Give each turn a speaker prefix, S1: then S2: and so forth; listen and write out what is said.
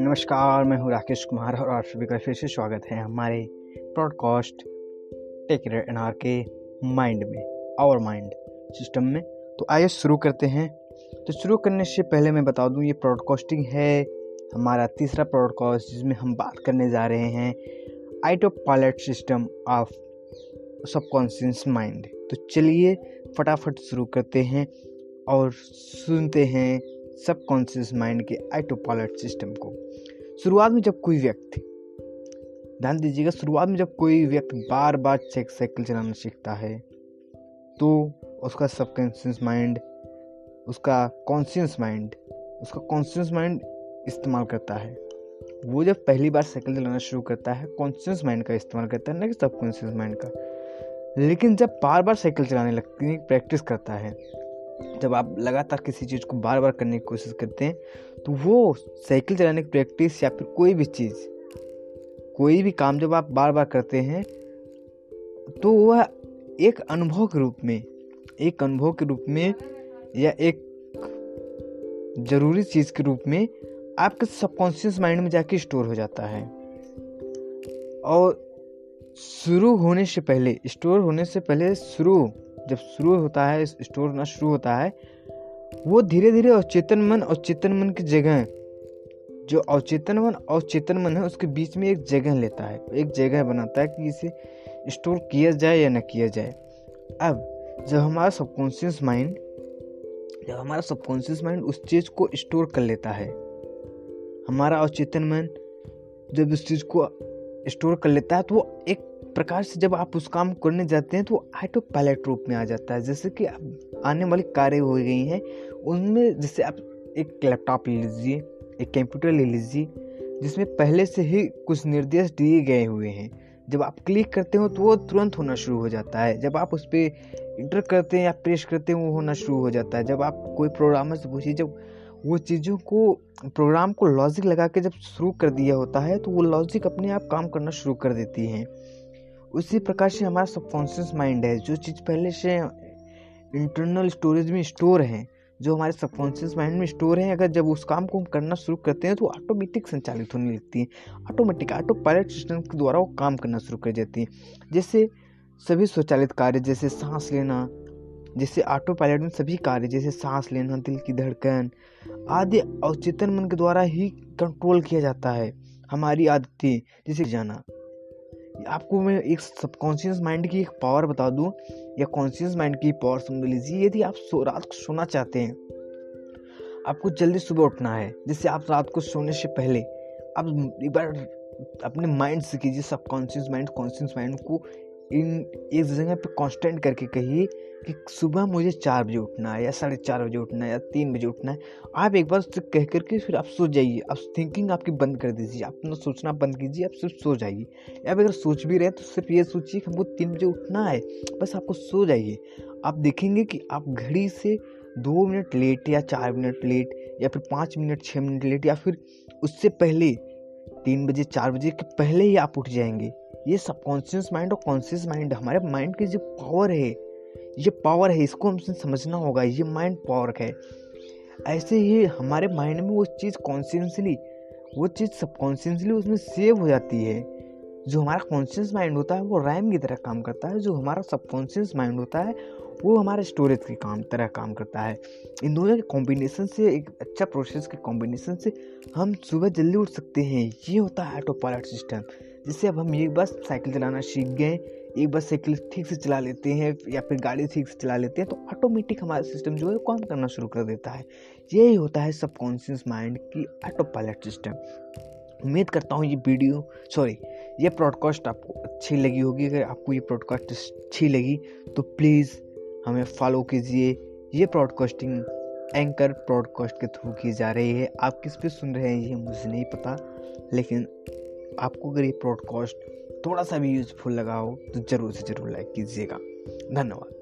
S1: नमस्कार, मैं हूँ राकेश कुमार और आप सभी का फिर से स्वागत है हमारे ब्रॉडकास्ट टेक एन आर के माइंड में आवर माइंड सिस्टम में। तो आइए शुरू करते हैं। तो शुरू करने से पहले मैं बता दूँ, ये ब्रॉडकास्टिंग है हमारा तीसरा ब्रॉडकास्ट जिसमें हम बात करने जा रहे हैं autopilot system of subconscious mind तो चलिए फटाफट शुरू करते हैं। और सुनते हैं सबकॉन्शियस माइंड के आइटो पायलट सिस्टम को। शुरुआत में जब कोई व्यक्ति, ध्यान दीजिएगा, शुरुआत में जब कोई व्यक्ति बार बार चेक साइकिल चलाना सीखता है तो उसका सबकॉन्शियस माइंड, उसका कॉन्शियस माइंड, उसका कॉन्शियस माइंड इस्तेमाल करता है। वो जब पहली बार साइकिल चलाना शुरू करता है, कॉन्शियस माइंड का इस्तेमाल करता है, ना कि सब कॉन्शियस माइंड का। लेकिन जब बार बार साइकिल चलाने लगती है प्रैक्टिस करता है जब आप लगातार किसी चीज़ को बार बार करने की कोशिश करते हैं तो वो साइकिल चलाने की प्रैक्टिस या फिर कोई भी चीज़, कोई भी काम जब आप बार बार करते हैं तो वह एक अनुभव के रूप में, एक अनुभव के रूप में या एक ज़रूरी चीज़ के रूप में आपके सबकॉन्शियस माइंड में जाके स्टोर हो जाता है। और शुरू होने से पहले, स्टोर होने से पहले शुरू जब शुरू होता है स्टोर होना शुरू होता है, वो धीरे धीरे अवचेतन मन और चेतन मन की जगह जो अवचेतन मन और चेतन मन है, उसके बीच में एक जगह लेता है, एक जगह बनाता है कि इसे स्टोर किया जाए या न किया जाए। अब, जब हमारा सबकॉन्शियस माइंड, जब हमारा सबकॉन्शियस माइंड उस चीज़ को स्टोर कर लेता है, हमारा अवचेतन मन जब उस चीज़ को स्टोर कर लेता है तो वो एक प्रकार से जब आप उस काम करने जाते हैं तो ऑटो पायलट रूप में आ जाता है। जैसे कि आने वाली कार्य हो गई हैं, उनमें जैसे आप एक लैपटॉप ले लीजिए, एक कंप्यूटर ले लीजिए, जिसमें पहले से ही कुछ निर्देश दिए गए हुए हैं। जब आप क्लिक करते हो तो वो तुरंत होना शुरू हो जाता है। जब आप उस पर इंटर करते हैं या प्रेस करते हैं, वो होना शुरू हो जाता है। जब आप कोई प्रोग्रामर से पूछिए, जब वो चीज़ों को प्रोग्राम को लॉजिक लगा के जब शुरू कर दिया होता है तो वो लॉजिक अपने आप काम करना शुरू कर देती है। उसी प्रकार से हमारा सबकॉन्शियस माइंड है। जो चीज़ पहले से इंटरनल स्टोरेज में स्टोर है, जो हमारे सबकॉन्शियस माइंड में स्टोर है, अगर जब उस काम को हम करना शुरू करते हैं तो ऑटोमेटिक संचालित होने लगती है। ऑटोमेटिक ऑटो पायलट सिस्टम के द्वारा वो काम करना शुरू कर जाती है। जैसे सभी स्वचालित कार्य, जैसे सांस लेना, जैसे ऑटो पायलट में सभी कार्य, जैसे सांस लेना, दिल की धड़कन, आदि अवचेतन मन के द्वारा ही कंट्रोल किया जाता है। हमारी आदतें, जैसे जाना। आपको मैं एक सबकॉन्शियस माइंड की एक पावर बता दूँ, या कॉन्शियस माइंड की पावर समझ लीजिए, यदि आप सो, रात को सोना चाहते हैं, आपको जल्दी सुबह उठना है, जैसे आप रात को सोने से पहले आप एक बार अपने माइंड से कीजिए सबकॉन्शियस माइंड कॉन्शियस माइंड को इन एक जगह पे कांस्टेंट करके कहिए कि सुबह मुझे चार बजे उठना है या साढ़े चार बजे उठना है या तीन बजे उठना है। आप एक बार उससे कह करके फिर आप सो जाइए। आप थिंकिंग आपकी बंद कर दीजिए। आप अपना सोचना बंद कीजिए, आप सिर्फ़ सो जाइए। या अगर सोच भी रहे तो सिर्फ़ ये सोचिए कि हमको तीन बजे उठना है। बस आपको सो जाइए। आप देखेंगे कि आप घड़ी से दो मिनट लेट या चार मिनट लेट या फिर पाँच मिनट छः मिनट लेट या फिर उससे पहले तीन बजे, चार बजे के पहले ही आप उठ जाएँगे। ये सबकॉन्शियस माइंड और कॉन्शियस माइंड हमारे माइंड की जो पावर है, ये पावर है, इसको हमसे समझना होगा, ये माइंड पावर है। ऐसे ही हमारे माइंड में वो चीज़ कॉन्शियसली वो चीज़ सबकॉन्शियसली उसमें सेव हो जाती है। जो हमारा कॉन्शियस माइंड होता है, वो रैम की तरह काम करता है, जो हमारा सबकॉन्शियस माइंड होता है, वो हमारे स्टोरेज के काम, तरह काम करता है। इन दोनों के कॉम्बिनेशन से, एक अच्छा प्रोसेस के कॉम्बिनेशन से हम सुबह जल्दी उठ सकते हैं। ये होता है ऑटो पायलट सिस्टम जिससे अब हम एक बार साइकिल चलाना सीख गए, एक बार साइकिल ठीक से चला लेते हैं या फिर गाड़ी ठीक से चला लेते हैं तो ऑटोमेटिक हमारा सिस्टम जो है काम करना शुरू कर देता है। यही होता है सबकॉन्शियस माइंड की ऑटो पायलट सिस्टम उम्मीद करता हूँ ये वीडियो सॉरी ये प्रॉडकास्ट आपको अच्छी लगी होगी। अगर आपको ये प्रॉडकास्ट अच्छी लगी तो प्लीज़ हमें फॉलो कीजिए। ये ब्रॉडकास्टिंग एंकर प्रॉडकास्ट के थ्रू की जा रही है। आप किस पे सुन रहे हैं, ये मुझे नहीं पता, लेकिन आपको अगर ये प्रॉडकास्ट थोड़ा सा भी यूज़फुल लगा हो तो ज़रूर से ज़रूर लाइक कीजिएगा। धन्यवाद।